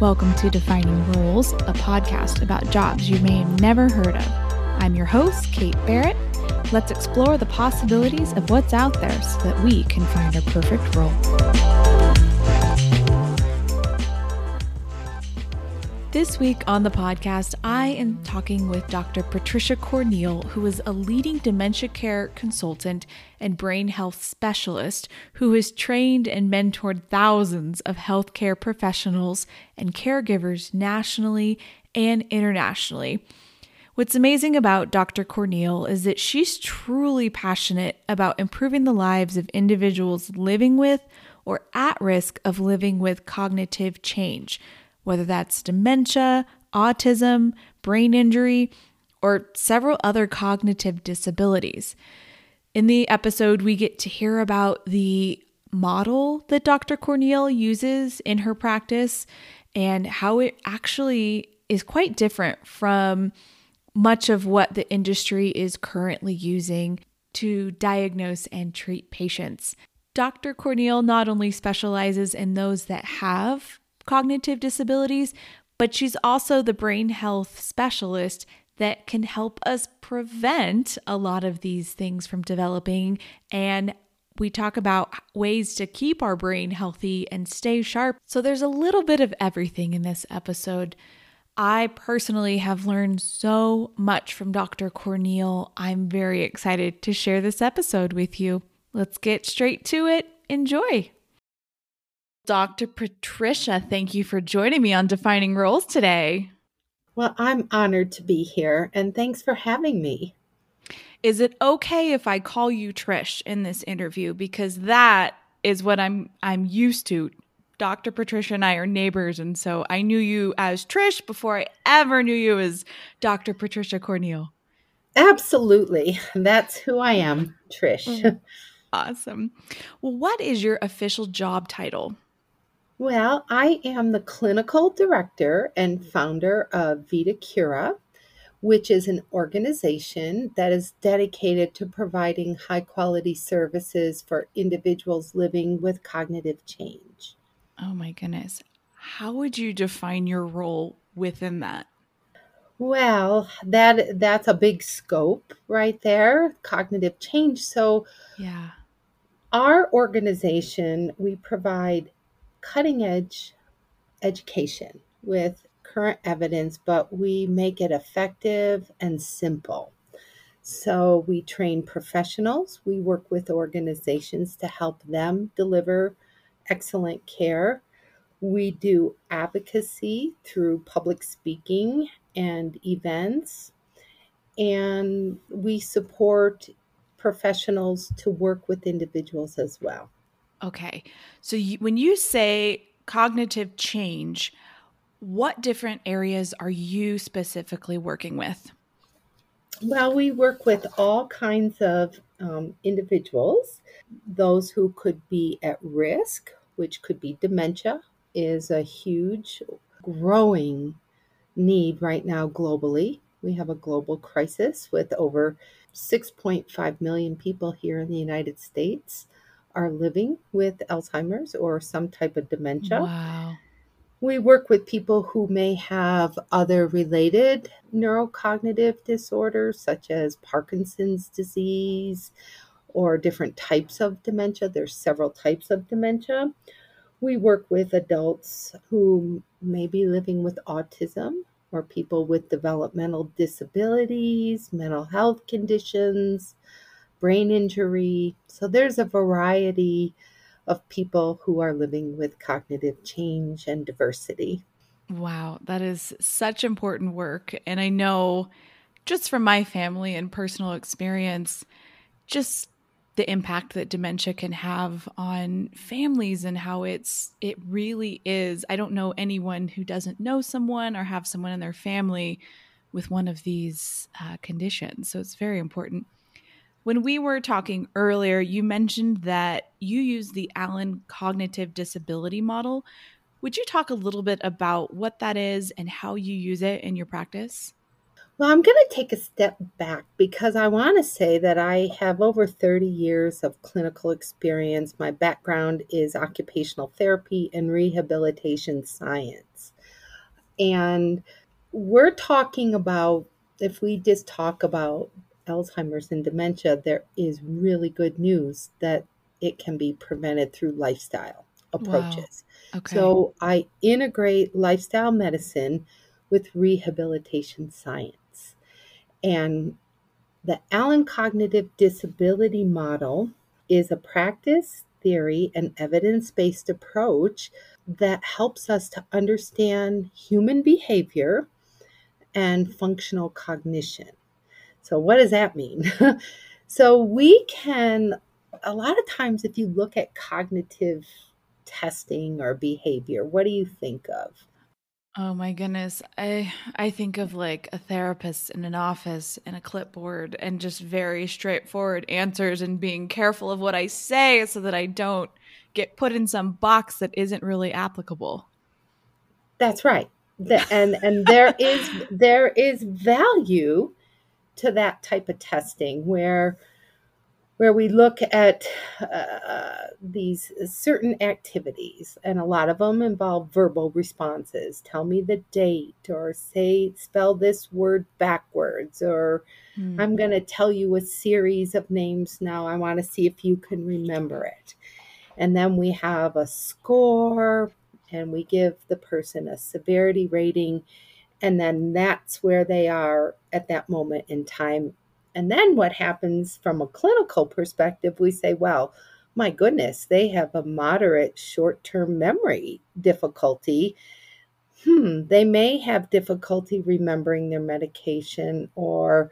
Welcome to Defining Roles, a podcast about jobs you may have never heard of. I'm your host, Kate Barrett. Let's explore the possibilities of what's out there so that we can find our perfect role. This week on the podcast, I am talking with Dr. Patricia Corneal, who is a leading dementia care consultant and brain health specialist who has trained and mentored thousands of healthcare professionals and caregivers nationally and internationally. What's amazing about Dr. Corneal is that she's truly passionate about improving the lives of individuals living with or at risk of living with cognitive change whether that's dementia, autism, brain injury, or several other cognitive disabilities. In the episode, we get to hear about the model that Dr. Corneal uses in her practice and how it actually is quite different from much of what the industry is currently using to diagnose and treat patients. Dr. Corneal not only specializes in those that have cognitive disabilities, but she's also the brain health specialist that can help us prevent a lot of these things from developing. And we talk about ways to keep our brain healthy and stay sharp. So there's a little bit of everything in this episode. I personally have learned so much from Dr. Corneal. I'm very excited to share this episode with you. Let's get straight to it. Enjoy. Dr. Patricia, thank you for joining me on Defining Roles today. Well, I'm honored to be here and thanks for having me. Is it okay if I call you Trish in this interview because that is what I'm I'm used to. Dr. Patricia and I are neighbors and so I knew you as Trish before I ever knew you as Dr. Patricia Corneal. Absolutely. That's who I am, Trish. Mm. Awesome. Well, what is your official job title? Well, I am the clinical director and founder of Vita Cura, which is an organization that is dedicated to providing high quality services for individuals living with cognitive change. Oh my goodness. How would you define your role within that? Well, that that's a big scope right there, cognitive change. So, yeah. Our organization, we provide cutting edge education with current evidence, but we make it effective and simple. So we train professionals, we work with organizations to help them deliver excellent care. We do advocacy through public speaking and events, and we support professionals to work with individuals as well. Okay. So you, when you say cognitive change, what different areas are you specifically working with? Well, we work with all kinds of um, individuals. Those who could be at risk, which could be dementia, is a huge, growing need right now globally. We have a global crisis with over 6.5 million people here in the United States are living with Alzheimer's or some type of dementia. Wow. We work with people who may have other related neurocognitive disorders, such as Parkinson's disease or different types of dementia. There's several types of dementia. We work with adults who may be living with autism or people with developmental disabilities, mental health conditions, brain injury. So there's a variety of people who are living with cognitive change and diversity. Wow, that is such important work. And I know just from my family and personal experience, just the impact that dementia can have on families and how it's it really is i don't know anyone who doesn't know someone or have someone in their family with one of these uh, conditions so it's very important when we were talking earlier, you mentioned that you use the Allen cognitive disability model. Would you talk a little bit about what that is and how you use it in your practice? Well, I'm going to take a step back because I want to say that I have over 30 years of clinical experience. My background is occupational therapy and rehabilitation science. And we're talking about, if we just talk about Alzheimer's and dementia, there is really good news that it can be prevented through lifestyle approaches. Wow. Okay. So I integrate lifestyle medicine with rehabilitation science. And the Allen Cognitive Disability Model is a practice, theory, and evidence based approach that helps us to understand human behavior and functional cognition. So, what does that mean? so, we can, a lot of times, if you look at cognitive testing or behavior, what do you think of? Oh my goodness. I I think of like a therapist in an office and a clipboard and just very straightforward answers and being careful of what I say so that I don't get put in some box that isn't really applicable. That's right. The, and and there is there is value to that type of testing where where we look at uh, these certain activities, and a lot of them involve verbal responses. Tell me the date, or say, spell this word backwards, or hmm. I'm going to tell you a series of names now. I want to see if you can remember it. And then we have a score, and we give the person a severity rating. And then that's where they are at that moment in time and then what happens from a clinical perspective, we say, well, my goodness, they have a moderate short term memory difficulty. Hmm, they may have difficulty remembering their medication, or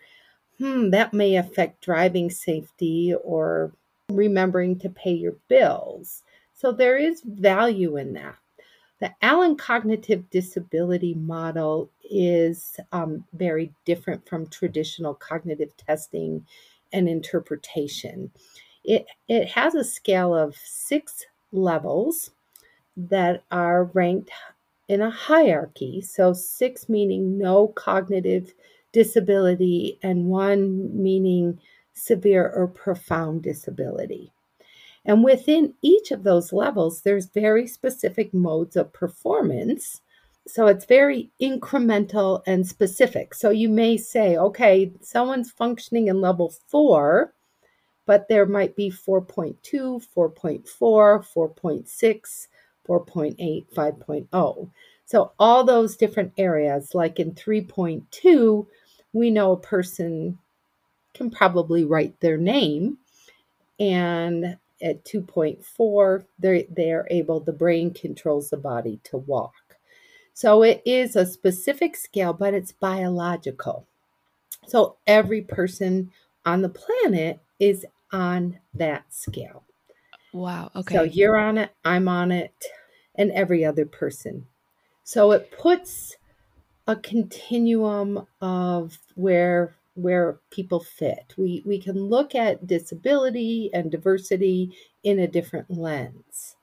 hmm, that may affect driving safety or remembering to pay your bills. So there is value in that. The Allen Cognitive Disability Model is um, very different from traditional cognitive testing and interpretation. It, it has a scale of six levels that are ranked in a hierarchy. So, six meaning no cognitive disability, and one meaning severe or profound disability. And within each of those levels, there's very specific modes of performance. So it's very incremental and specific. So you may say, okay, someone's functioning in level four, but there might be 4.2, 4.4, 4.6, 4.8, 5.0. So all those different areas, like in 3.2, we know a person can probably write their name and at 2.4 they're, they're able the brain controls the body to walk. So it is a specific scale but it's biological. So every person on the planet is on that scale. Wow okay. so you're on it i'm on it and every other person. So it puts a continuum of where where people fit. We, we can look at disability and diversity in a different lens.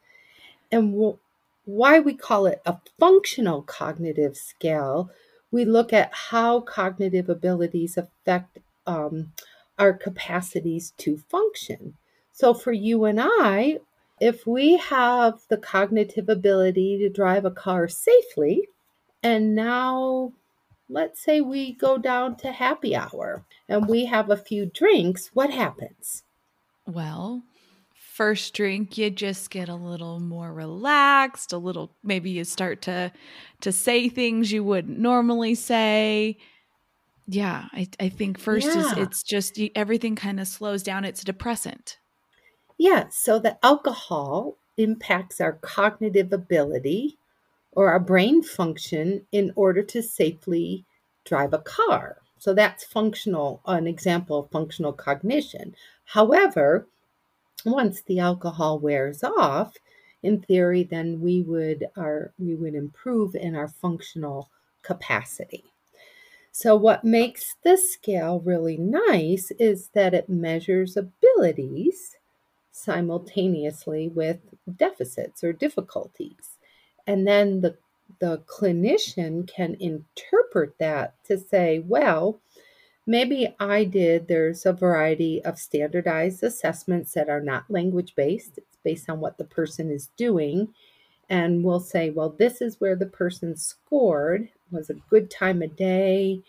And why we call it a functional cognitive scale, we look at how cognitive abilities affect um, our capacities to function. So for you and I, if we have the cognitive ability to drive a car safely, and now let's say we go down to happy hour and we have a few drinks, what happens? Well, first drink you just get a little more relaxed, a little maybe you start to to say things you wouldn't normally say. Yeah, I, I think first yeah. is it's just everything kind of slows down. It's a depressant. Yeah, so the alcohol impacts our cognitive ability or our brain function in order to safely drive a car. So that's functional, an example of functional cognition. However, once the alcohol wears off, in theory, then we would our we would improve in our functional capacity. So what makes this scale really nice is that it measures abilities simultaneously with deficits or difficulties. And then the, the clinician can interpret that to say, well, maybe I did, there's a variety of standardized assessments that are not language based, it's based on what the person is doing. and we'll say, well, this is where the person scored, it was a good time of day,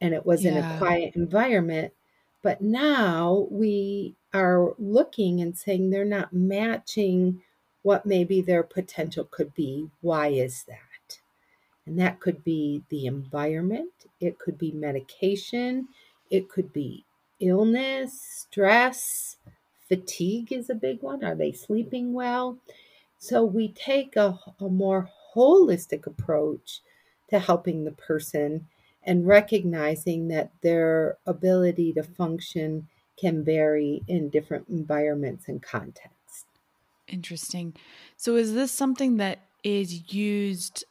and it was in a quiet environment. But now we are looking and saying they're not matching what maybe their potential could be. Why is that? And that could be the environment, it could be medication, it could be illness, stress, fatigue is a big one. Are they sleeping well? So we take a, a more holistic approach to helping the person and recognizing that their ability to function can vary in different environments and contexts. Interesting. So is this something that is used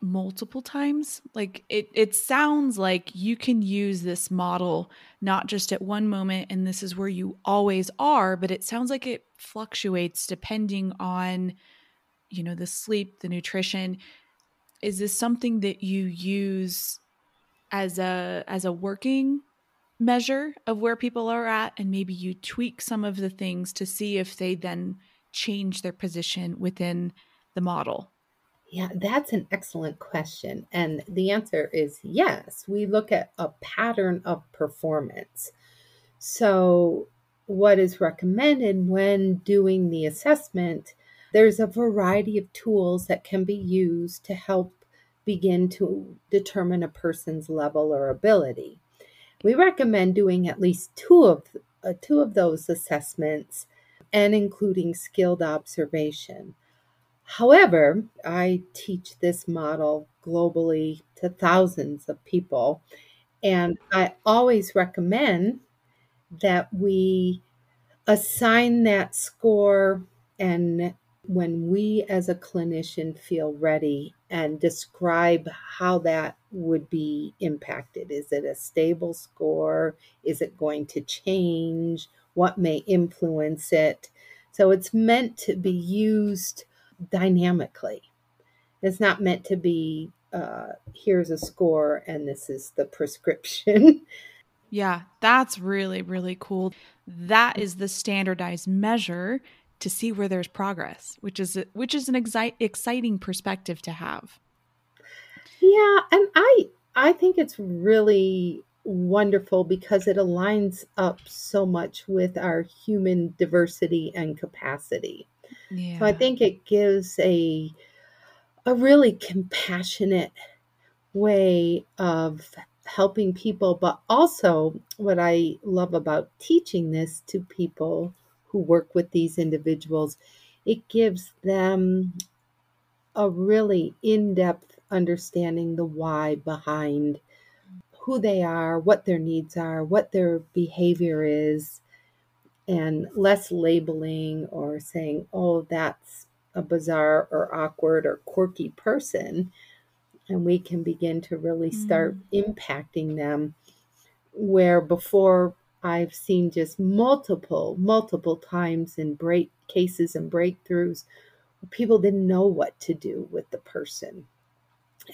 multiple times? Like it it sounds like you can use this model not just at one moment and this is where you always are, but it sounds like it fluctuates depending on you know the sleep, the nutrition. Is this something that you use as a as a working measure of where people are at and maybe you tweak some of the things to see if they then change their position within the model? Yeah, that's an excellent question. And the answer is yes. We look at a pattern of performance. So, what is recommended when doing the assessment? There's a variety of tools that can be used to help begin to determine a person's level or ability. We recommend doing at least two of uh, two of those assessments and including skilled observation. However, I teach this model globally to thousands of people, and I always recommend that we assign that score and when we as a clinician feel ready and describe how that would be impacted. Is it a stable score? Is it going to change? What may influence it? So it's meant to be used dynamically. It's not meant to be uh, here's a score and this is the prescription. Yeah, that's really, really cool. That is the standardized measure to see where there's progress, which is which is an exci- exciting perspective to have. Yeah, and I I think it's really wonderful because it aligns up so much with our human diversity and capacity. So I think it gives a a really compassionate way of helping people, but also what I love about teaching this to people who work with these individuals, it gives them a really in-depth understanding the why behind who they are, what their needs are, what their behavior is, and less labeling or saying, oh, that's a bizarre or awkward or quirky person. And we can begin to really start Mm. impacting them where before I've seen just multiple, multiple times in break cases and breakthroughs, people didn't know what to do with the person.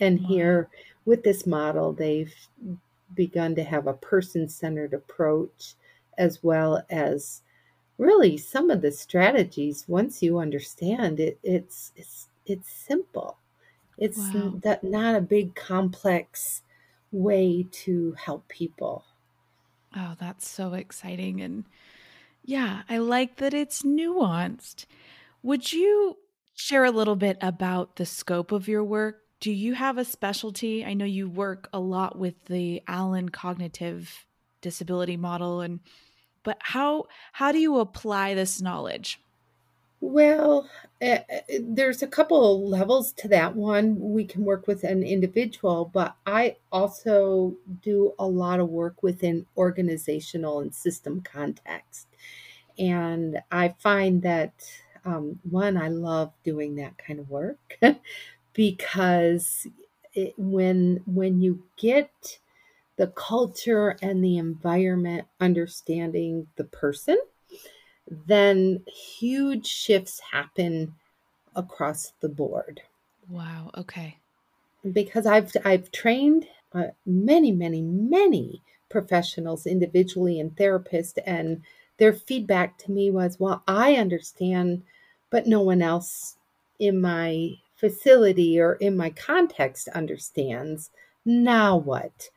And Wow. here with this model, they've begun to have a person centered approach as well as really some of the strategies once you understand it it's it's it's simple it's Wow. that not a big complex way to help people Oh, that's so exciting and yeah, I like that it's nuanced. Would you share a little bit about the scope of your work? Do you have a specialty? I know you work a lot with the Allen cognitive disability model and but how how do you apply this knowledge? well uh, there's a couple levels to that one we can work with an individual but i also do a lot of work within organizational and system context And I find that um, one, I love doing that kind of work because it, when when you get the culture and the environment understanding the person, then huge shifts happen across the board. Wow, okay. Because I've I've trained uh, many many many professionals individually and therapists and their feedback to me was well i understand but no one else in my facility or in my context understands, now what?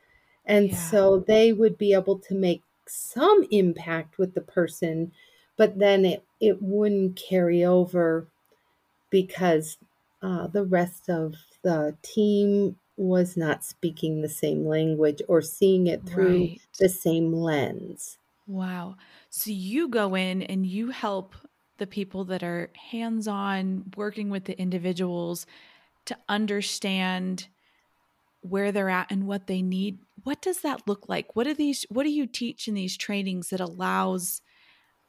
And Yeah. so they would be able to make some impact with the person, but then it, it wouldn't carry over because uh, the rest of the team was not speaking the same language or seeing it through Right. the same lens. Wow. So you go in and you help the people that are hands on working with the individuals to understand where they're at and what they need. What does that look like? What are these what do you teach in these trainings that allows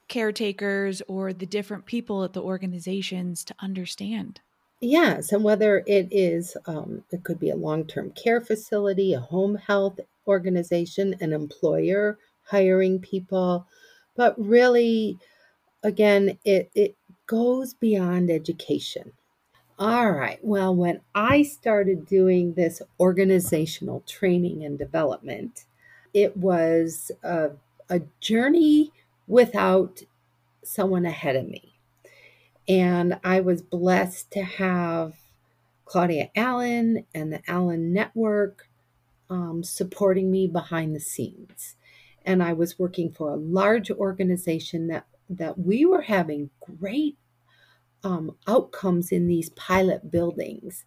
caretakers or the different people at the organizations to understand? Yes, and whether it is, um, it could be a long term care facility, a home health organization, an employer hiring people, but really, again, it, it goes beyond education. All right, well, when I started doing this organizational training and development, it was a, a journey without someone ahead of me. And I was blessed to have Claudia Allen and the Allen Network um, supporting me behind the scenes. And I was working for a large organization that, that we were having great um, outcomes in these pilot buildings.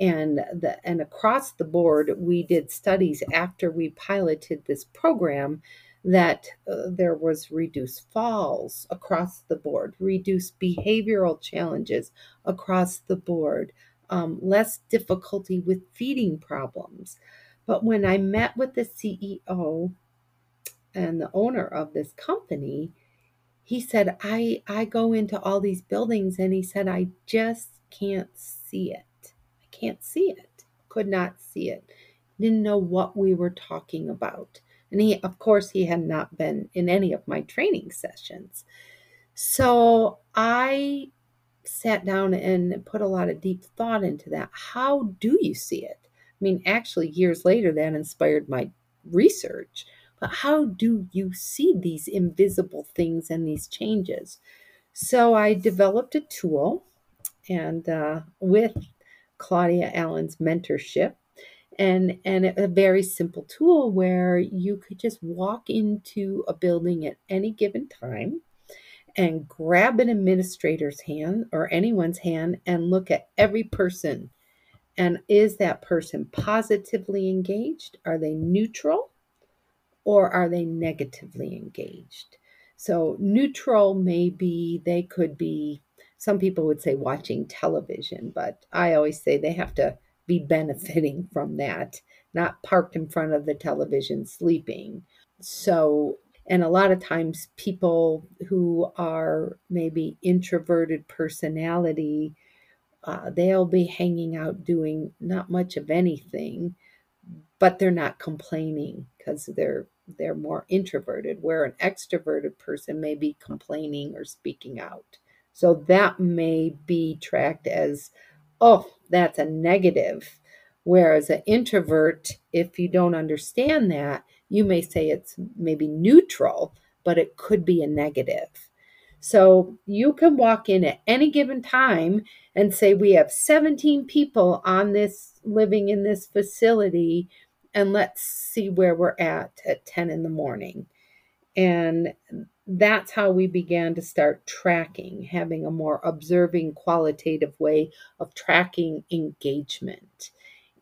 And the and across the board, we did studies after we piloted this program that uh, there was reduced falls across the board, reduced behavioral challenges across the board, um, less difficulty with feeding problems. But when I met with the CEO and the owner of this company, he said, I, I go into all these buildings and he said, I just can't see it. I can't see it. Could not see it. Didn't know what we were talking about. And he, of course, he had not been in any of my training sessions. So I sat down and put a lot of deep thought into that. How do you see it? I mean, actually, years later, that inspired my research. But how do you see these invisible things and these changes? So I developed a tool, and uh, with Claudia Allen's mentorship, and and a very simple tool where you could just walk into a building at any given time and grab an administrator's hand or anyone's hand and look at every person. And is that person positively engaged? Are they neutral or are they negatively engaged so neutral maybe they could be some people would say watching television but i always say they have to be benefiting from that, not parked in front of the television sleeping. So, and a lot of times people who are maybe introverted personality, uh, they'll be hanging out doing not much of anything, but they're not complaining because they're they're more introverted where an extroverted person may be complaining or speaking out so that may be tracked as oh, that's a negative. Whereas an introvert, if you don't understand that, you may say it's maybe neutral, but it could be a negative. So you can walk in at any given time and say, We have 17 people on this living in this facility, and let's see where we're at at 10 in the morning. And that's how we began to start tracking, having a more observing, qualitative way of tracking engagement.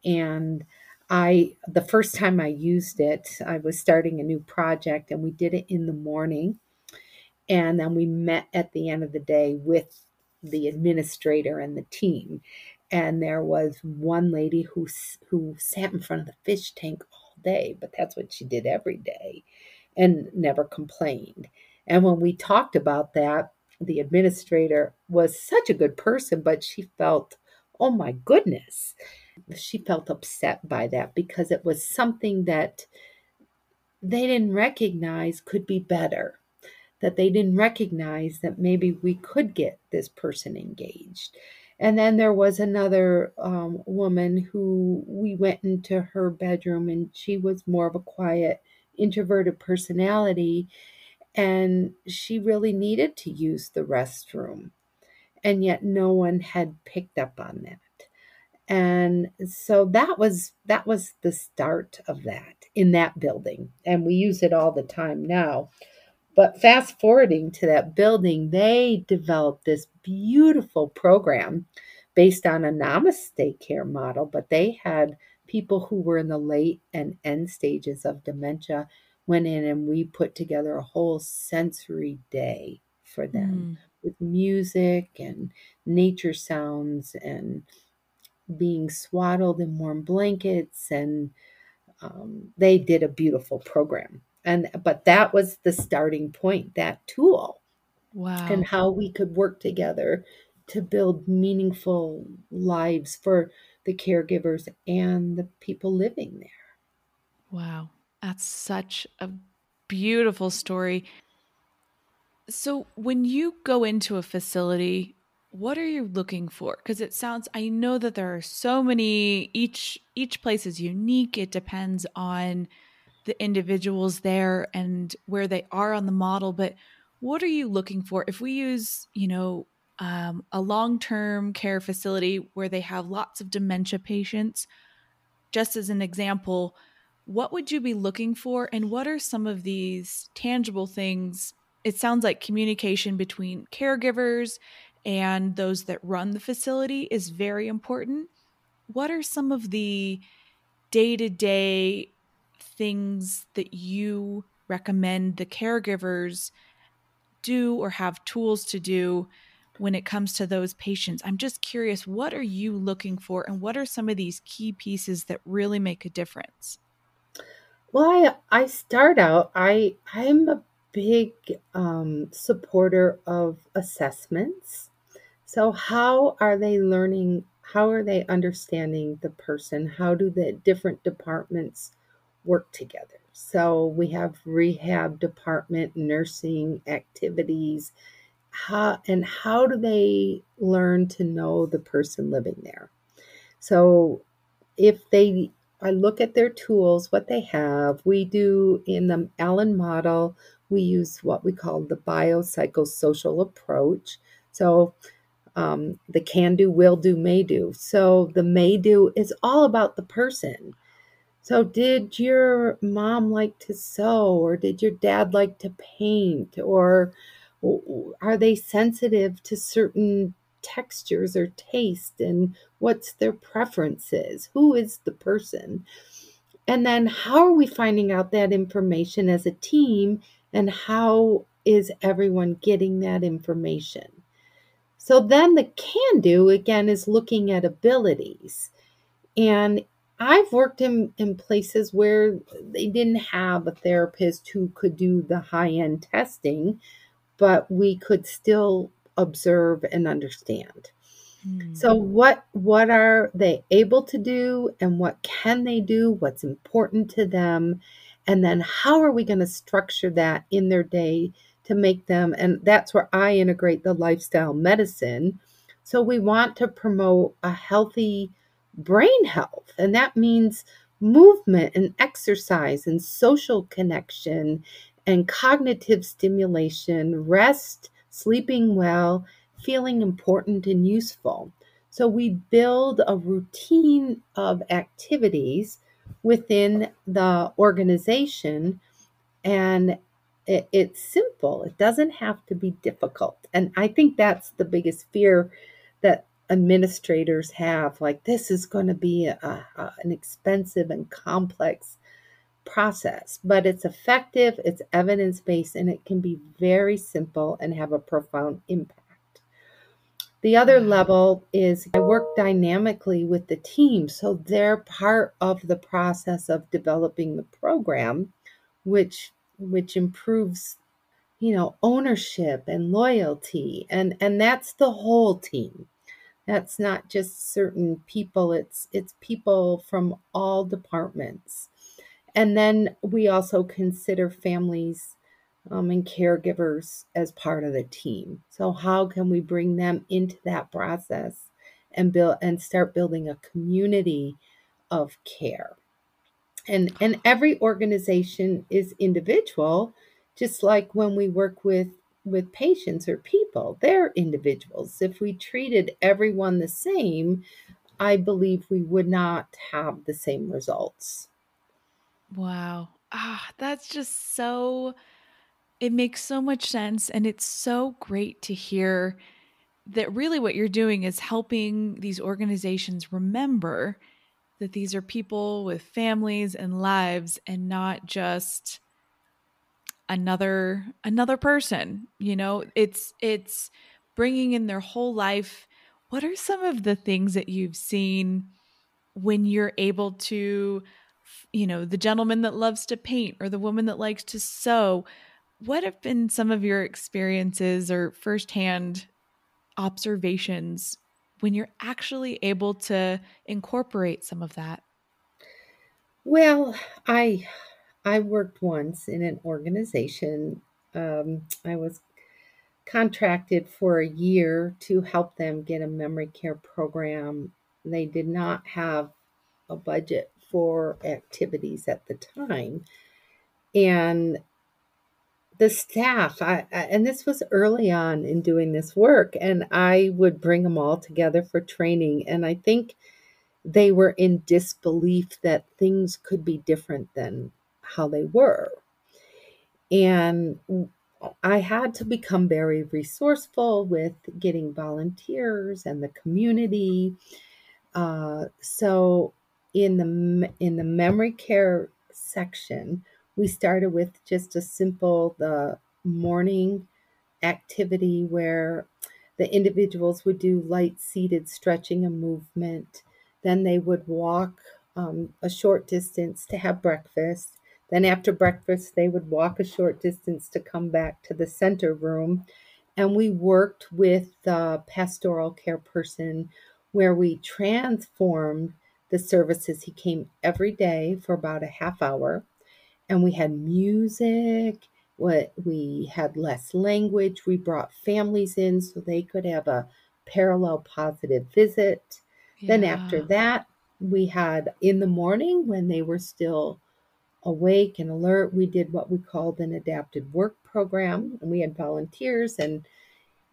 And I, the first time I used it, I was starting a new project and we did it in the morning. And then we met at the end of the day with the administrator and the team. And there was one lady who, who sat in front of the fish tank all day, but that's what she did every day and never complained. And when we talked about that, the administrator was such a good person, but she felt, oh my goodness, she felt upset by that because it was something that they didn't recognize could be better. That they didn't recognize that maybe we could get this person engaged. And then there was another um, woman who we went into her bedroom and she was more of a quiet, introverted personality and she really needed to use the restroom. and yet no one had picked up on that. And so that was that was the start of that in that building. And we use it all the time now but fast forwarding to that building they developed this beautiful program based on a namaste care model but they had people who were in the late and end stages of dementia went in and we put together a whole sensory day for them mm. with music and nature sounds and being swaddled in warm blankets and um, they did a beautiful program and but that was the starting point that tool. Wow. And how we could work together to build meaningful lives for the caregivers and the people living there. Wow. That's such a beautiful story. So when you go into a facility what are you looking for? Because it sounds i know that there are so many each each place is unique. It depends on the individuals there and where they are on the model but what are you looking for? If we use you know um, a long-term care facility where they have lots of dementia patients just as an example what would you be looking for? And what are some of these tangible things? It sounds like communication between caregivers and those that run the facility is very important. What are some of the day to day things that you recommend the caregivers do or have tools to do when it comes to those patients? I'm just curious, what are you looking for and what are some of these key pieces that really make a difference? Well, I, I start out, I, I'm a big um, supporter of assessments so, how are they learning? How are they understanding the person? How do the different departments work together? So, we have rehab department, nursing activities. How, and how do they learn to know the person living there? So, if they I look at their tools, what they have. We do in the Allen model, we use what we call the biopsychosocial approach. So um, the can do, will do, may do. So the may do is all about the person. So, did your mom like to sew, or did your dad like to paint, or are they sensitive to certain textures or taste, and what's their preferences? Who is the person? And then, how are we finding out that information as a team, and how is everyone getting that information? So then the can do again is looking at abilities. And I've worked in, in places where they didn't have a therapist who could do the high end testing, but we could still observe and understand. Hmm. So what what are they able to do and what can they do? What's important to them? And then how are we going to structure that in their day to make them, and that's where I integrate the lifestyle medicine. So we want to promote a healthy brain health, and that means movement and exercise and social connection and cognitive stimulation, rest, sleeping well, feeling important and useful. So we build a routine of activities within the organization and it, it's simple. It doesn't have to be difficult. And I think that's the biggest fear that administrators have. Like, this is going to be a, a, an expensive and complex process, but it's effective, it's evidence based, and it can be very simple and have a profound impact. The other level is I work dynamically with the team, so they're part of the process of developing the program, which which improves you know ownership and loyalty and and that's the whole team that's not just certain people it's it's people from all departments. And then we also consider families um, and caregivers as part of the team. So how can we bring them into that process and build and start building a community of care? And and every organization is individual just like when we work with with patients or people. They're individuals. If we treated everyone the same, I believe we would not have the same results. Wow. Ah, that's just so it makes so much sense and it's so great to hear that really what you're doing is helping these organizations remember that these are people with families and lives and not just another another person you know? It's it's bringing in their whole life. What are some of the things that you've seen when you're able to you know the gentleman that loves to paint or the woman that likes to sew? What have been some of your experiences or firsthand observations when you're actually able to incorporate some of that? Well, I I worked once in an organization. Um, I was contracted for a year to help them get a memory care program. They did not have a budget for activities at the time. And the staff I, I, and this was early on in doing this work and i would bring them all together for training and i think they were in disbelief that things could be different than how they were and i had to become very resourceful with getting volunteers and the community uh, so in the in the memory care section we started with just a simple the morning activity where the individuals would do light seated stretching and movement. Then they would walk um, a short distance to have breakfast. Then, after breakfast, they would walk a short distance to come back to the center room. And we worked with the pastoral care person where we transformed the services. He came every day for about a half hour and we had music what we had less language we brought families in so they could have a parallel positive visit yeah. then after that we had in the morning when they were still awake and alert we did what we called an adapted work program. And we had volunteers and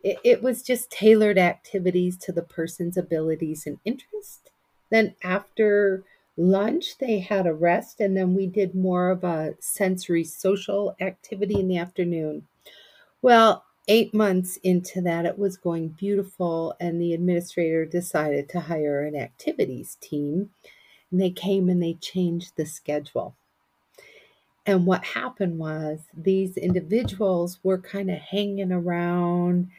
it, it was just tailored activities to the person's abilities and interest. Then after lunch they had a rest and then we did more of a sensory social activity in the afternoon. Well eight months into that it was going beautiful and the administrator decided to hire an activities team. And they came and they changed the schedule and what happened was these individuals were kind of hanging around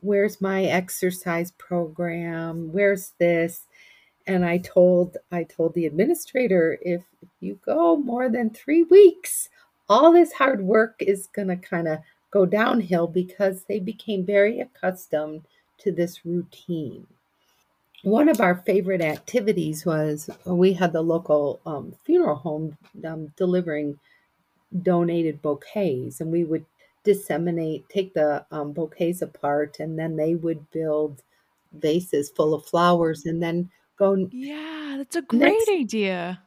where's my exercise program where's this and I told I told the administrator if you go more than 3 weeks all this hard work is to kind of go downhill because they became very accustomed to this routine. One of our favorite activities was we had the local um, funeral home um, delivering donated bouquets, and we would disseminate, take the um, bouquets apart, and then they would build vases full of flowers, and then go. Yeah, that's a great next, idea.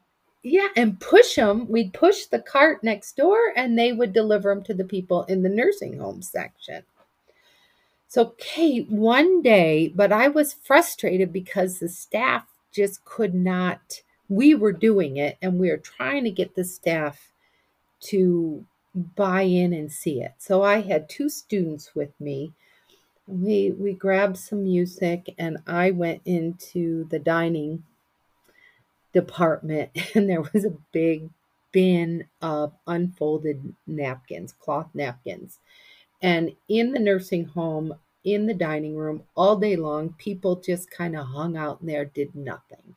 Yeah, and push them. We'd push the cart next door and they would deliver them to the people in the nursing home section. So, Kate, one day, but I was frustrated because the staff just could not. We were doing it and we were trying to get the staff to buy in and see it. So, I had two students with me we we grabbed some music and I went into the dining department and there was a big bin of unfolded napkins, cloth napkins. And in the nursing home, in the dining room, all day long, people just kind of hung out in there, did nothing.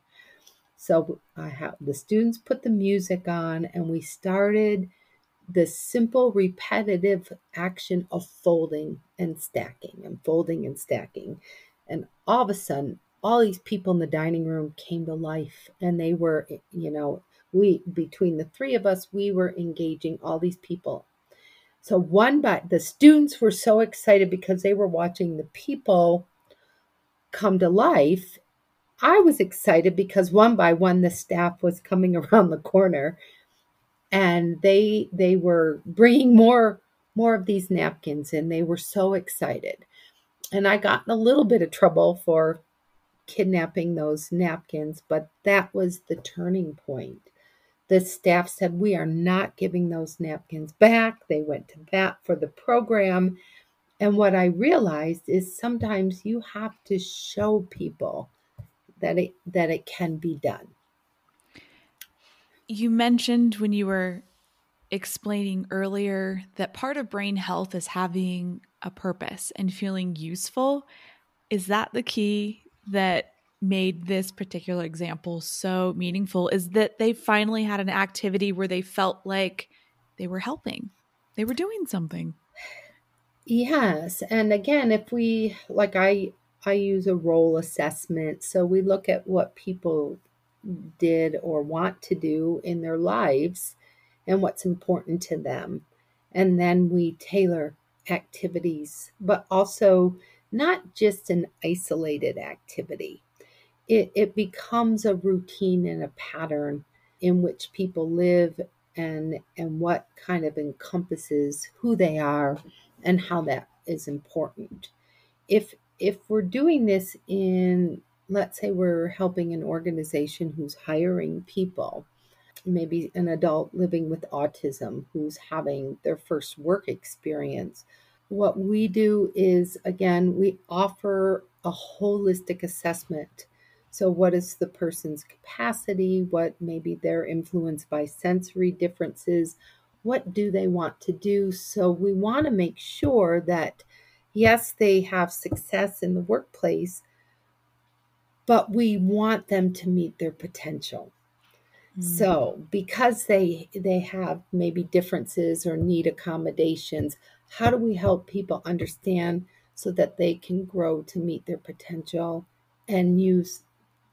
So I have the students put the music on and we started the simple repetitive action of folding and stacking and folding and stacking. And all of a sudden, all these people in the dining room came to life and they were, you know, we, between the three of us, we were engaging all these people. So one by the students were so excited because they were watching the people come to life. I was excited because one by one the staff was coming around the corner and they they were bringing more more of these napkins, and they were so excited. And I got a little bit of trouble for kidnapping those napkins, but that was the turning point. The staff said, We are not giving those napkins back. They went to bat for the program. And what I realized is sometimes you have to show people that it that it can be done. You mentioned when you were explaining earlier that part of brain health is having a purpose and feeling useful. Is that the key that made this particular example so meaningful? Is that they finally had an activity where they felt like they were helping, they were doing something. Yes, and again, if we like I I use a role assessment, so we look at what people did or want to do in their lives and what's important to them. And then we tailor activities, but also not just an isolated activity. It, it becomes a routine and a pattern in which people live and and what kind of encompasses who they are and how that is important. If if we're doing this in let's say we're helping an organization who's hiring people maybe an adult living with autism who's having their first work experience. What we do is, again, we offer a holistic assessment. So, what is the person's capacity? What maybe they're influenced by sensory differences? What do they want to do? So, we want to make sure that, yes, they have success in the workplace, but we want them to meet their potential. Mm. So, because they they have maybe differences or need accommodations, how do we help people understand so that they can grow to meet their potential and use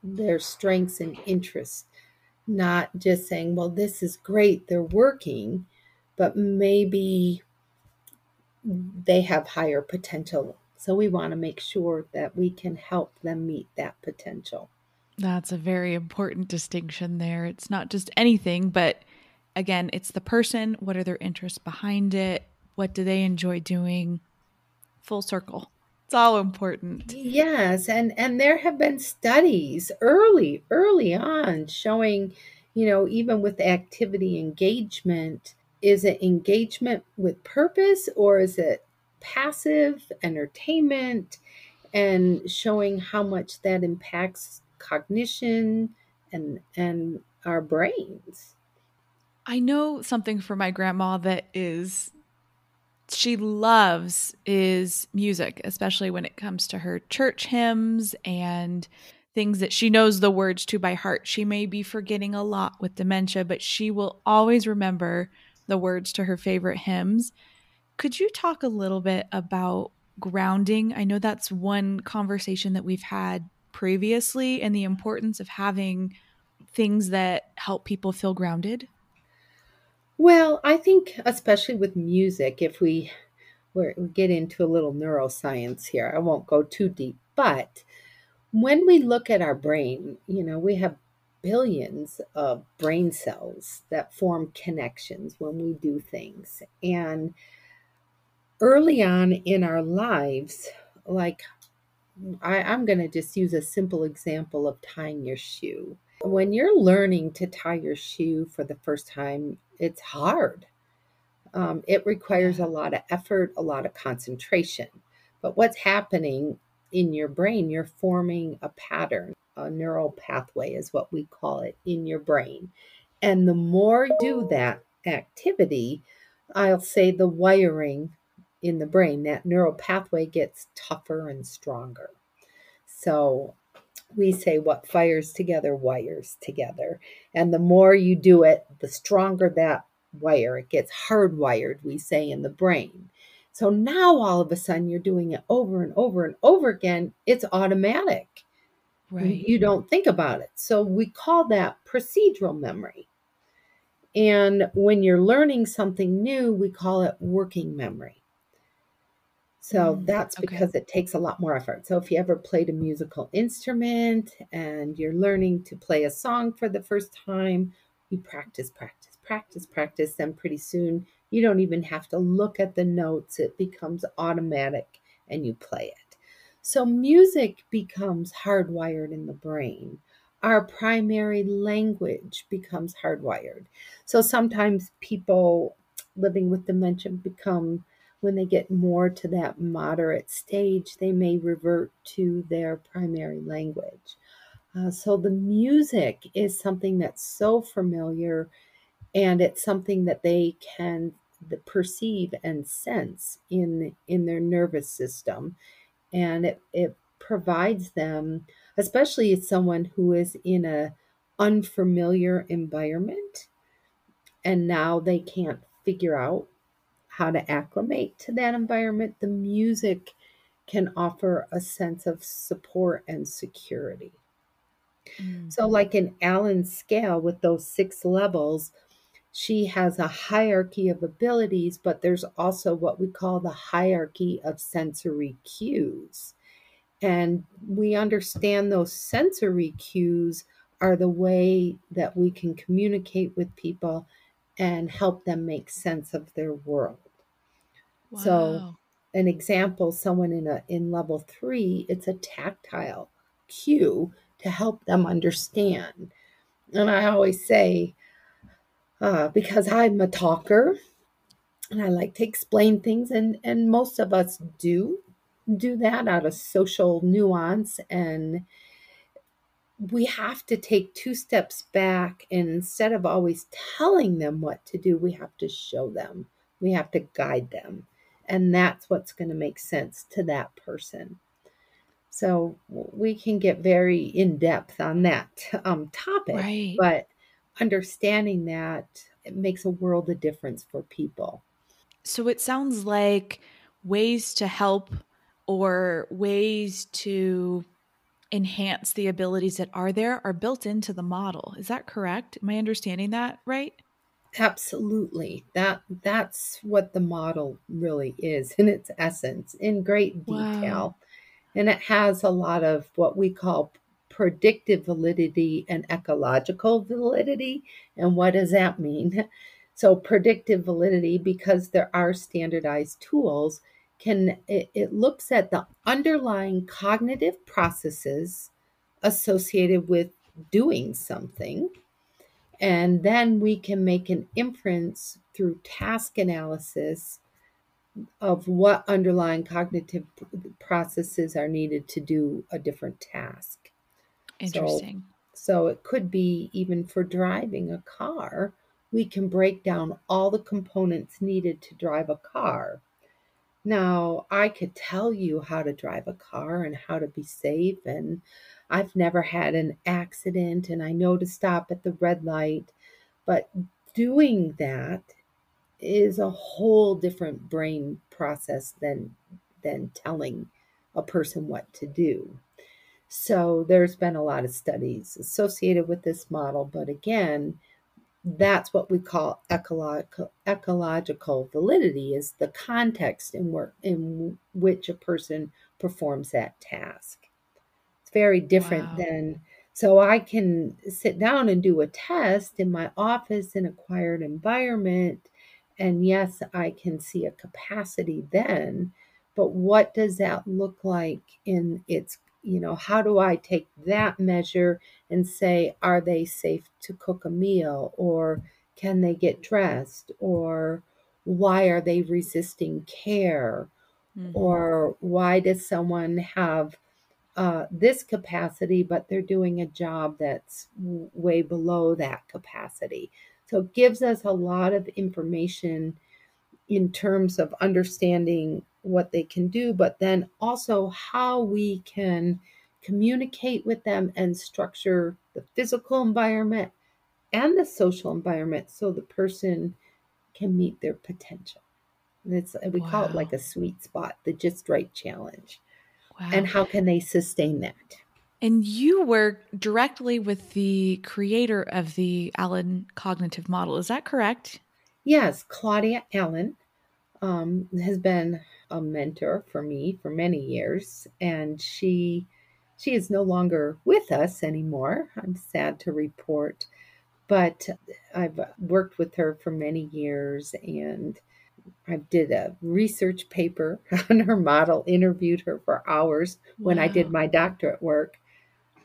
their strengths and interests? Not just saying, well, this is great, they're working, but maybe they have higher potential. So we want to make sure that we can help them meet that potential. That's a very important distinction there. It's not just anything, but again, it's the person. What are their interests behind it? What do they enjoy doing? Full circle. It's all important. Yes, and and there have been studies early early on showing, you know, even with activity engagement, is it engagement with purpose or is it passive entertainment and showing how much that impacts cognition and and our brains. I know something for my grandma that is she loves is music, especially when it comes to her church hymns and things that she knows the words to by heart. She may be forgetting a lot with dementia, but she will always remember the words to her favorite hymns. Could you talk a little bit about grounding? I know that's one conversation that we've had previously and the importance of having things that help people feel grounded? Well, I think especially with music, if we we get into a little neuroscience here, I won't go too deep, but when we look at our brain, you know, we have billions of brain cells that form connections when we do things. And early on in our lives, like I, I'm going to just use a simple example of tying your shoe. When you're learning to tie your shoe for the first time, it's hard. Um, it requires a lot of effort, a lot of concentration. But what's happening in your brain, you're forming a pattern, a neural pathway is what we call it in your brain. And the more you do that activity, I'll say the wiring in the brain, that neural pathway gets tougher and stronger. So we say what fires together wires together. And the more you do it, the stronger that wire. It gets hardwired, we say, in the brain. So now all of a sudden you're doing it over and over and over again. It's automatic. Right. You don't think about it. So we call that procedural memory. And when you're learning something new, we call it working memory. So mm, that's because okay. it takes a lot more effort. So if you ever played a musical instrument and you're learning to play a song for the first time, you practice, practice, practice, practice, then pretty soon You don't even have to look at the notes, it becomes automatic and you play it. So, music becomes hardwired in the brain. Our primary language becomes hardwired. So, sometimes people living with dementia become, when they get more to that moderate stage, they may revert to their primary language. Uh, so, the music is something that's so familiar and it's something that they can perceive and sense in in their nervous system and it, it provides them especially as someone who is in a unfamiliar environment and now they can't figure out how to acclimate to that environment the music can offer a sense of support and security Mm. so like in Allen's scale with those six levels she has a hierarchy of abilities, but there's also what we call the hierarchy of sensory cues. And we understand those sensory cues are the way that we can communicate with people and help them make sense of their world. Wow. So, an example someone in a in level 3, it's a tactile cue to help them understand. And I always say uh, because I'm a talker and I like to explain things, and and most of us do do that out of social nuance, and we have to take two steps back, and instead of always telling them what to do, we have to show them, we have to guide them, and that's what's going to make sense to that person. So we can get very in depth on that um, topic, Right. but understanding that it makes a world of difference for people. So it sounds like ways to help or ways to enhance the abilities that are there are built into the model. Is that correct? Am I understanding that right? Absolutely. That that's what the model really is in its essence, in great Wow. detail. And it has a lot of what we call predictive validity and ecological validity. And what does that mean? So predictive validity, because there are standardized tools, can it, it looks at the underlying cognitive processes associated with doing something and then we can make an inference through task analysis of what underlying cognitive processes are needed to do a different task. Interesting. So, so it could be even for driving a car, we can break down all the components needed to drive a car. Now, I could tell you how to drive a car and how to be safe, and I've never had an accident, and I know to stop at the red light. But doing that is a whole different brain process than than telling a person what to do. So there's been a lot of studies associated with this model, but again, that's what we call ecological ecological validity is the context in where in which a person performs that task. It's very different Wow. than so I can sit down and do a test in my office in a quiet environment and yes, I can see a capacity then, but what does that look like in its you know, how do I take that measure and say, are they safe to cook a meal? Or can they get dressed? Or why are they resisting care? Mhm. Or why does someone have uh, this capacity, but they're doing a job that's w- way below that capacity? So it gives us a lot of information in terms of understanding what they can do, but then also how we can communicate with them and structure the physical environment and the social environment so the person can meet their potential. And it's we call it like a sweet spot, the just right challenge. Wow. And how can they sustain that? And you work directly with the creator of the Allen cognitive model. Is that correct? Yes, Claudia Allen um, has been a mentor for me for many years, and she she is no longer with us anymore. I'm sad to report, But I've worked with her for many years and I did a research paper on her model, interviewed her for hours when I did my doctorate work.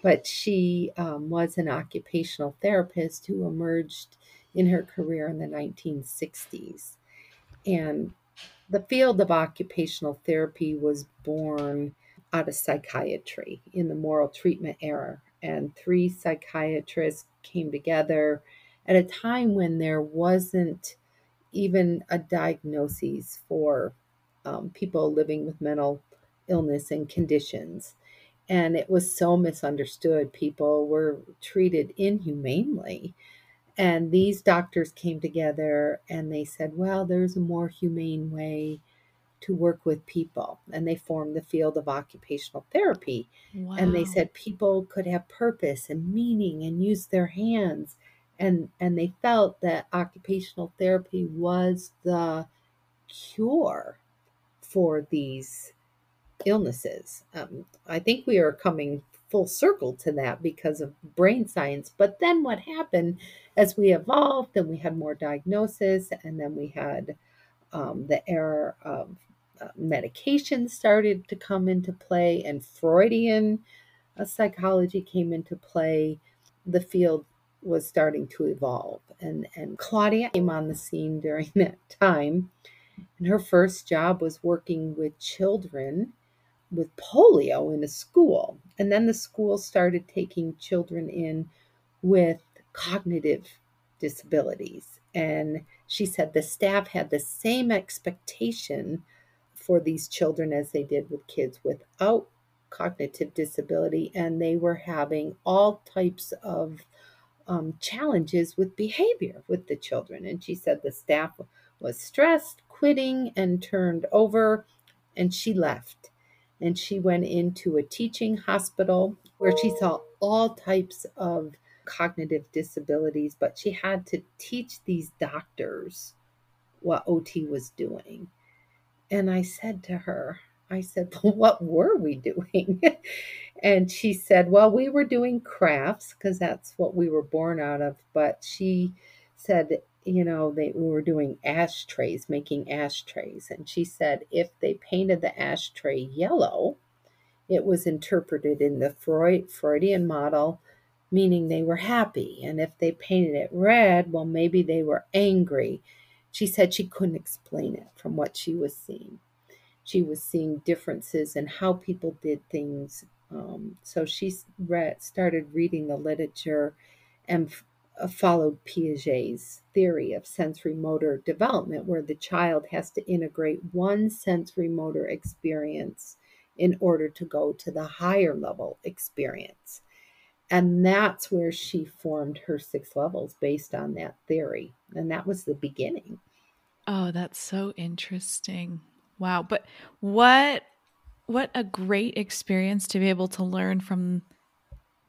But she um, was an occupational therapist who emerged in her career in the 1960s. And the field of occupational therapy was born out of psychiatry in the moral treatment era. And three psychiatrists came together at a time when there wasn't even a diagnosis for um, people living with mental illness and conditions. And it was so misunderstood. People were treated inhumanely. And these doctors came together and they said, well, there's a more humane way to work with people. And they formed the field of occupational therapy. Wow. And they said people could have purpose and meaning and use their hands and and they felt that occupational therapy was the cure for these illnesses. Um, I think we are coming full circle to that because of brain science. But then what happened as we evolved and we had more diagnosis, and then we had um, the era of uh, medication started to come into play, and Freudian uh, psychology came into play. The field was starting to evolve. And, and Claudia came on the scene during that time. And her first job was working with children with polio in a school. And then the school started taking children in with cognitive disabilities. And she said the staff had the same expectation for these children as they did with kids without cognitive disability. And they were having all types of um, challenges with behavior with the children. And she said the staff was stressed, quitting, and turned over, and she left. And she went into a teaching hospital where she saw all types of cognitive disabilities, but she had to teach these doctors what OT was doing. And I said to her, I said, what were we doing? and she said, Well, we were doing crafts because that's what we were born out of. But she said, You know, they we were doing ashtrays, making ashtrays. And she said, If they painted the ashtray yellow, it was interpreted in the Freud, Freudian model, meaning they were happy. And if they painted it red, well, maybe they were angry. She said she couldn't explain it from what she was seeing she was seeing differences in how people did things. Um, so she read, started reading the literature and Uh, followed Piaget's theory of sensory motor development, where the child has to integrate one sensory motor experience in order to go to the higher level experience. And that's where she formed her six levels based on that theory. And that was the beginning. Oh, that's so interesting. Wow, but what what a great experience to be able to learn from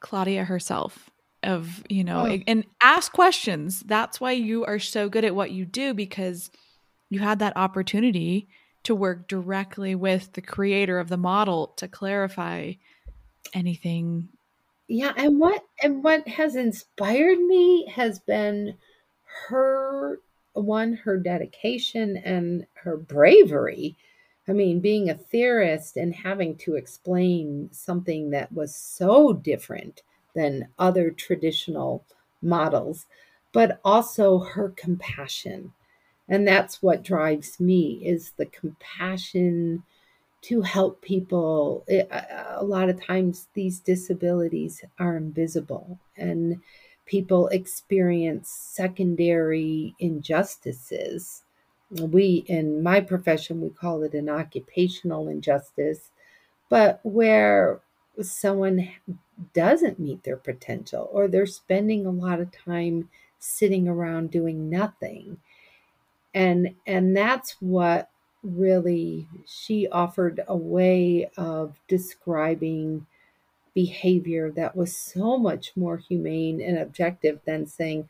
Claudia herself of, you know, oh. and ask questions. That's why you are so good at what you do because you had that opportunity to work directly with the creator of the model to clarify anything. Yeah, and what and what has inspired me has been her one, her dedication and her bravery. I mean, being a theorist and having to explain something that was so different than other traditional models, but also her compassion. And that's what drives me is the compassion to help people. It, a lot of times these disabilities are invisible and people experience secondary injustices. We, in my profession, we call it an occupational injustice, but where someone doesn't meet their potential or they're spending a lot of time sitting around doing nothing. And and that's what really she offered a way of describing behavior that was so much more humane and objective than saying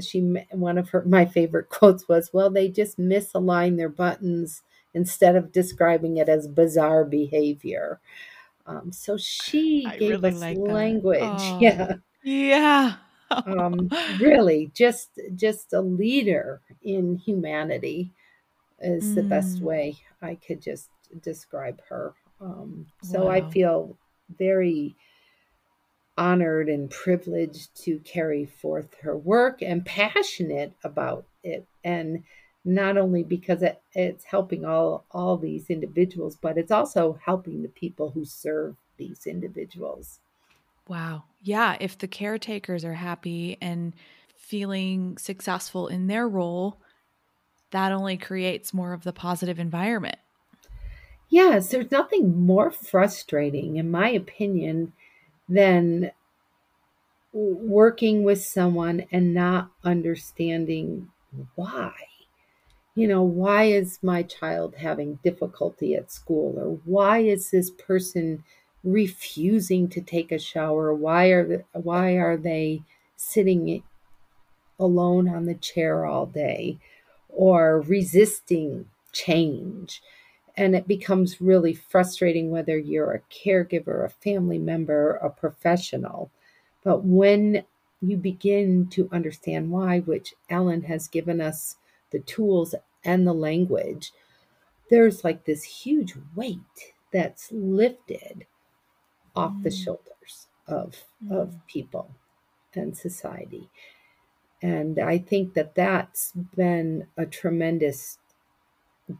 she one of her my favorite quotes was well they just misalign their buttons instead of describing it as bizarre behavior um, so she I gave really us like language oh, yeah yeah um, really, just just a leader in humanity is mm. the best mm. way I could just describe her. Um, so wow. I feel very honored and privileged to carry forth her work and passionate about it and not only because it, it's helping all all these individuals but it's also helping the people who serve these individuals. Wow. Yeah if the caretakers are happy and feeling successful in their role that only creates more of the positive environment. Yes there's nothing more frustrating in my opinion than working with someone and not understanding why. You know, why is my child having difficulty at school? Or why is this person refusing to take a shower? Why are the, why are they sitting alone on the chair all day or resisting change? And it becomes really frustrating whether you're a caregiver, a family member, a professional. But when you begin to understand why, which Allen has given us the tools and the language, there's like this huge weight that's lifted off mm. the shoulders of mm. of people and society. And I think that that's been a tremendous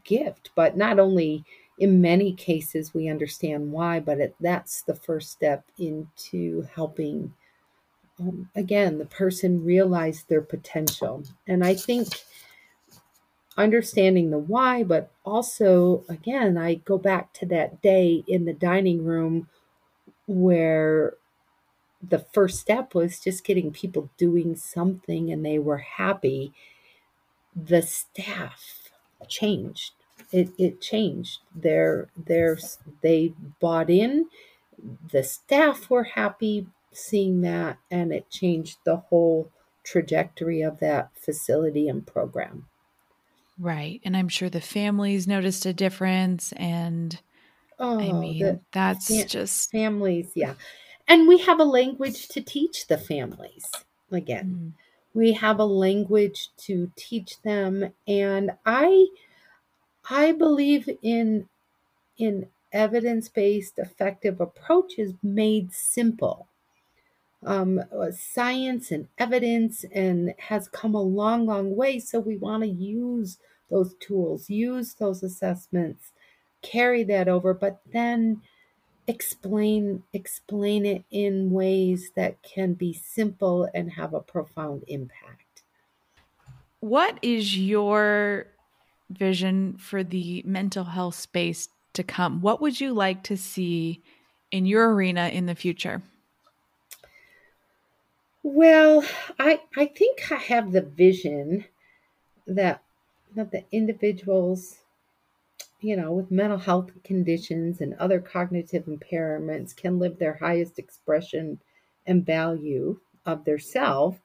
gift, but not only in many cases we understand why, but it, that's the first step into helping um, again the person realize their potential. And I think understanding the why, but also again, I go back to that day in the dining room where the first step was just getting people doing something and they were happy. The staff changed. It it changed. Their their they bought in. The staff were happy seeing that, and it changed the whole trajectory of that facility and program. Right, and I'm sure the families noticed a difference. And oh, I mean, that's fam- just families, yeah. And we have a language to teach the families again. Mm we have a language to teach them and i i believe in in evidence-based effective approaches made simple um, science and evidence and has come a long long way so we want to use those tools use those assessments carry that over but then explain explain it in ways that can be simple and have a profound impact. What is your vision for the mental health space to come? What would you like to see in your arena in the future? Well, I I think I have the vision that that the individuals you know, with mental health conditions and other cognitive impairments can live their highest expression and value of their self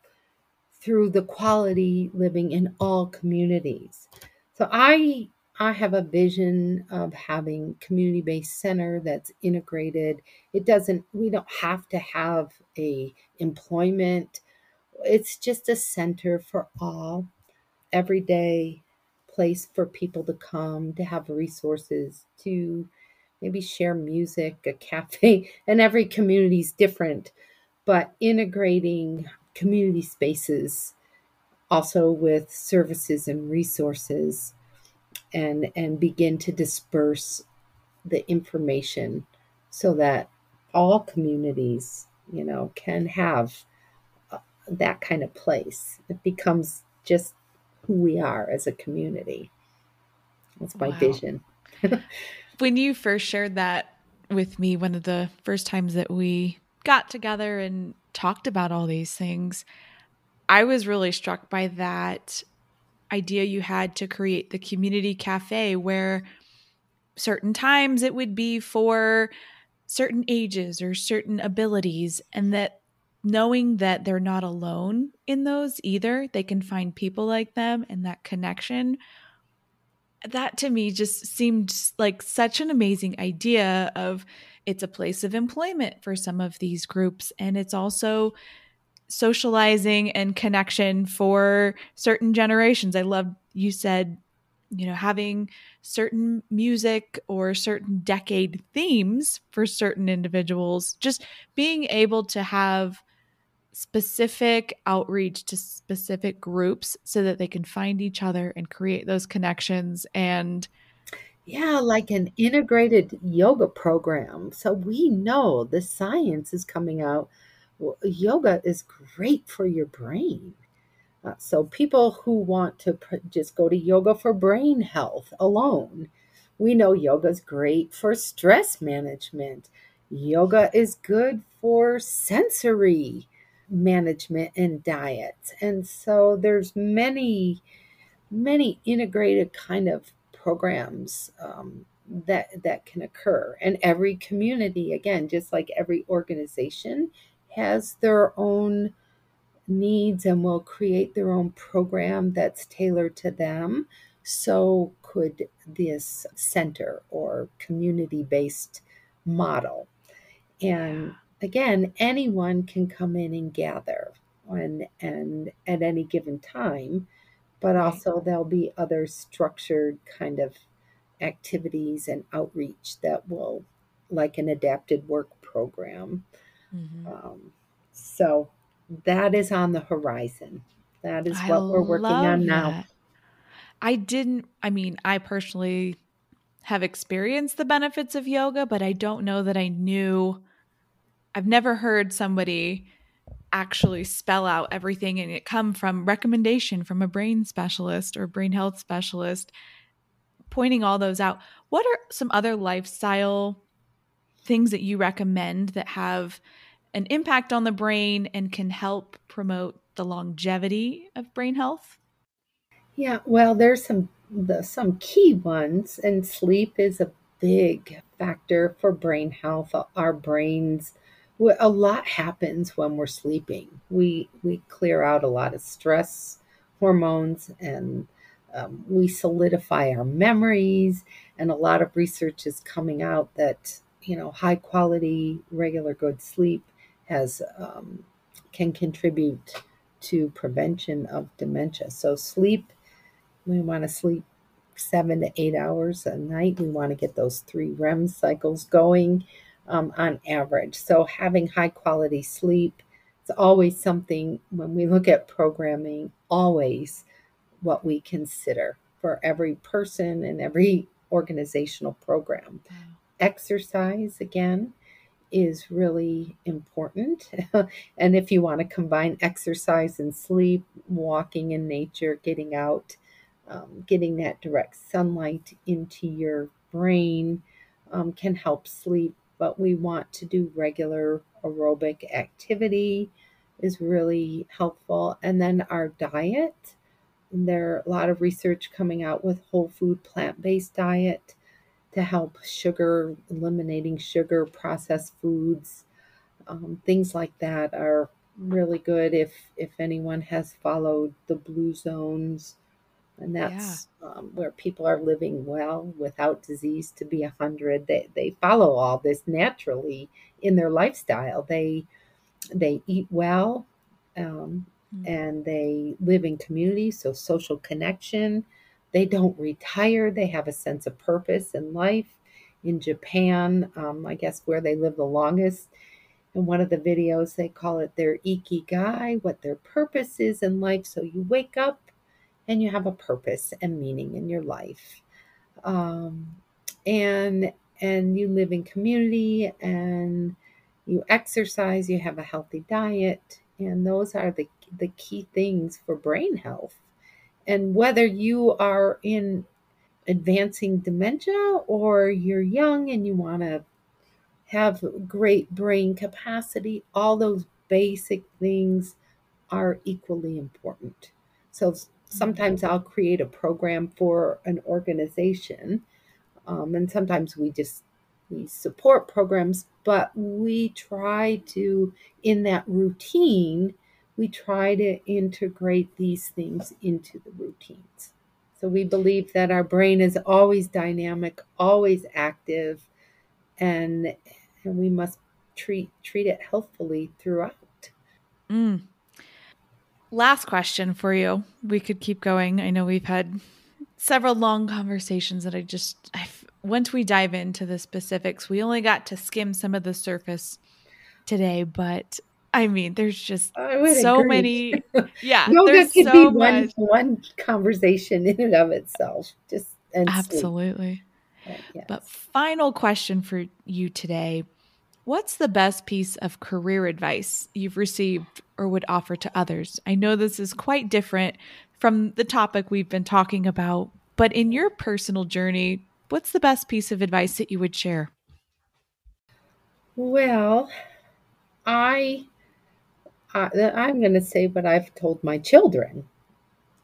through the quality living in all communities. So I I have a vision of having community-based center that's integrated. It doesn't we don't have to have a employment. It's just a center for all everyday place for people to come, to have resources, to maybe share music, a cafe, and every community is different, but integrating community spaces also with services and resources and and begin to disperse the information so that all communities you know can have uh, that kind of place it becomes just who we are as a community. That's my wow. vision. when you first shared that with me, one of the first times that we got together and talked about all these things, I was really struck by that idea you had to create the community cafe where certain times it would be for certain ages or certain abilities and that knowing that they're not alone in those either. They can find people like them and that connection. That to me just seemed like such an amazing idea of it's a place of employment for some of these groups and it's also socializing and connection for certain generations. I love you said, you know, having certain music or certain decade themes for certain individuals, just being able to have specific outreach to specific groups so that they can find each other and create those connections and yeah, like an integrated yoga program. So we know the science is coming out. Yoga is great for your brain. Uh, so people who want to pr- just go to yoga for brain health alone, we know yoga is great for stress management. Yoga is good for sensory management and diet. And so there's many many integrated kind of programs um, that that can occur and every community again just like every organization has their own needs and will create their own program that's tailored to them so could this center or community based model. And again anyone can come in and gather and and at any given time but also there'll be other structured kind of activities and outreach that will like an adapted work program mm-hmm. um, so that is on the horizon. That is what I we're working on now. i didn't i mean i personally have experienced the benefits of yoga but i don't know that i knew i've never heard somebody actually spell out everything and it come from recommendation from a brain specialist or brain health specialist pointing all those out. What are some other lifestyle things that you recommend that have an impact on the brain and can help promote the longevity of brain health yeah well there's some the some key ones and sleep is a big factor for brain health our brains a lot happens when we're sleeping. We we clear out a lot of stress hormones and um, we solidify our memories. And a lot of research is coming out that you know high quality, regular, good sleep has um, can contribute to prevention of dementia. So sleep, we want to sleep seven to eight hours a night. We want to get those three REM cycles going um, on average. So having high quality sleep is always something when we look at programming, always what we consider for every person and every organizational program. Exercise, again, is really important. and if you want to combine exercise and sleep, walking in nature, getting out, um, getting that direct sunlight into your brain um, can help sleep but we want to do regular aerobic activity is really helpful. And then our diet, there are a lot of research coming out with whole food plant based diet to help sugar, eliminating sugar, processed foods, um, things like that are really good if if anyone has followed the blue zones and that's yeah. um, where people are living well without disease to be a hundred. They they follow all this naturally in their lifestyle. They they eat well, um, mm-hmm. and they live in community, so social connection. They don't retire. They have a sense of purpose in life. In Japan, um, I guess where they live the longest, in one of the videos, they call it their ikigai, what their purpose is in life. So you wake up and you have a purpose and meaning in your life. Um, and and you live in community and you exercise, you have a healthy diet, and those are the the key things for brain health. And whether you are in advancing dementia or you're young and you want to have great brain capacity, all those basic things are equally important. So sometimes I'll create a program for an organization, um, and sometimes we just we support programs, but we try to in that routine we try to integrate these things into the routines. So we believe that our brain is always dynamic, always active, and and we must treat treat it healthfully throughout. Mm, last question for you. We could keep going. I know we've had several long conversations that I just, I, once we dive into the specifics, we only got to skim some of the surface today, but I mean, there's just so agree. many. Yeah, yoga there's could so be one one conversation in and of itself. Just absolutely. But, yes. but final question for you today: What's the best piece of career advice you've received or would offer to others? I know this is quite different from the topic we've been talking about, but in your personal journey, what's the best piece of advice that you would share? Well, I I'm going to say what I've told my children.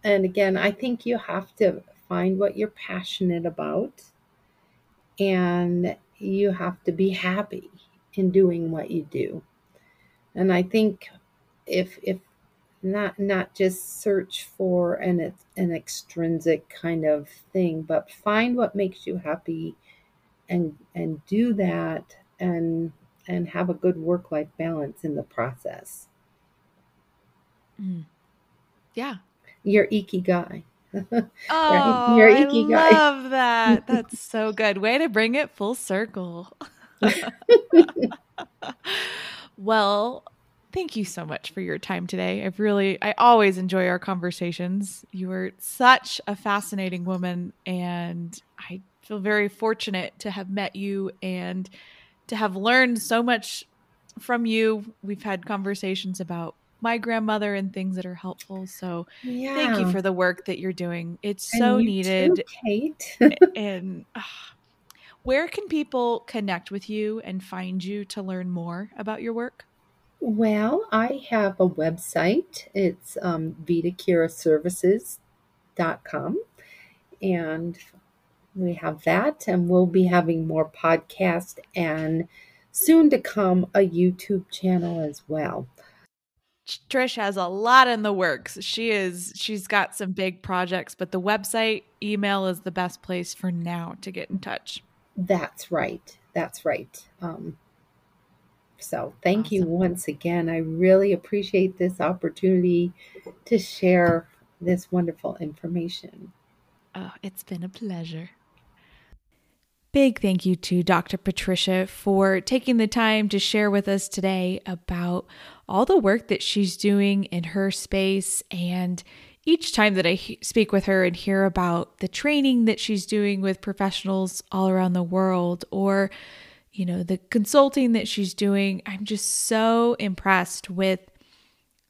And again, I think you have to find what you're passionate about and you have to be happy in doing what you do. And I think if if not not just search for an an extrinsic kind of thing, but find what makes you happy and and do that and and have a good work life balance in the process. Mm. Yeah. Your ikigai. oh, your ikigai. I love that. That's so good. Way to bring it full circle. well, thank you so much for your time today. I've really, I always enjoy our conversations. You are such a fascinating woman, and I feel very fortunate to have met you and to have learned so much from you. We've had conversations about my grandmother and things that are helpful. So yeah. thank you for the work that you're doing. It's so needed. Too, Kate. and uh, where can people connect with you and find you to learn more about your work? Well, I have a website. It's um, vitacuraservices.com. And we have that, and we'll be having more podcasts and soon to come a YouTube channel as well. Trish has a lot in the works. She is she's got some big projects, but the website email is the best place for now to get in touch. That's right. That's right. Um, so thank awesome. you once again. I really appreciate this opportunity to share this wonderful information. Oh, it's been a pleasure. Big thank you to Dr. Patricia for taking the time to share with us today about all the work that she's doing in her space. And each time that I speak with her and hear about the training that she's doing with professionals all around the world or you know the consulting that she's doing i'm just so impressed with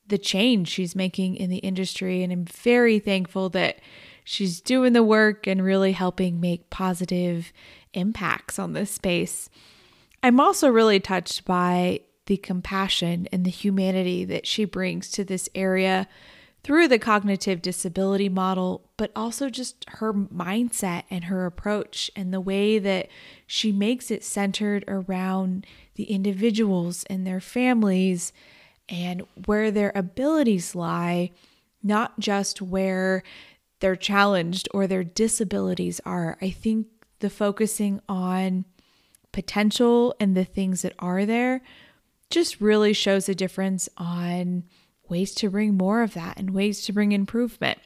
the change she's making in the industry and i'm very thankful that she's doing the work and really helping make positive impacts on this space i'm also really touched by the compassion and the humanity that she brings to this area through the cognitive disability model, but also just her mindset and her approach and the way that she makes it centered around the individuals and their families and where their abilities lie, not just where they're challenged or their disabilities are. I think the focusing on potential and the things that are there just really shows a difference on ways to bring more of that and ways to bring improvement.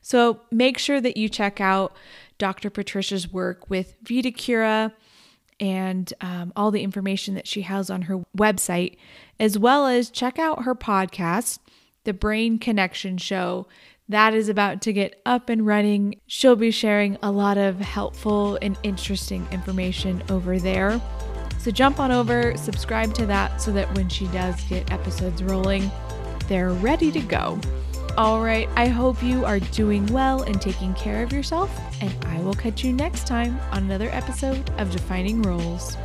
So make sure that you check out Dr. Patricia's work with VitaCura and um, all the information that she has on her website, as well as check out her podcast, The Brain Connection Show. That is about to get up and running. She'll be sharing a lot of helpful and interesting information over there. So jump on over, subscribe to that so that when she does get episodes rolling, they're ready to go. All right, I hope you are doing well and taking care of yourself, and I will catch you next time on another episode of Defining Roles.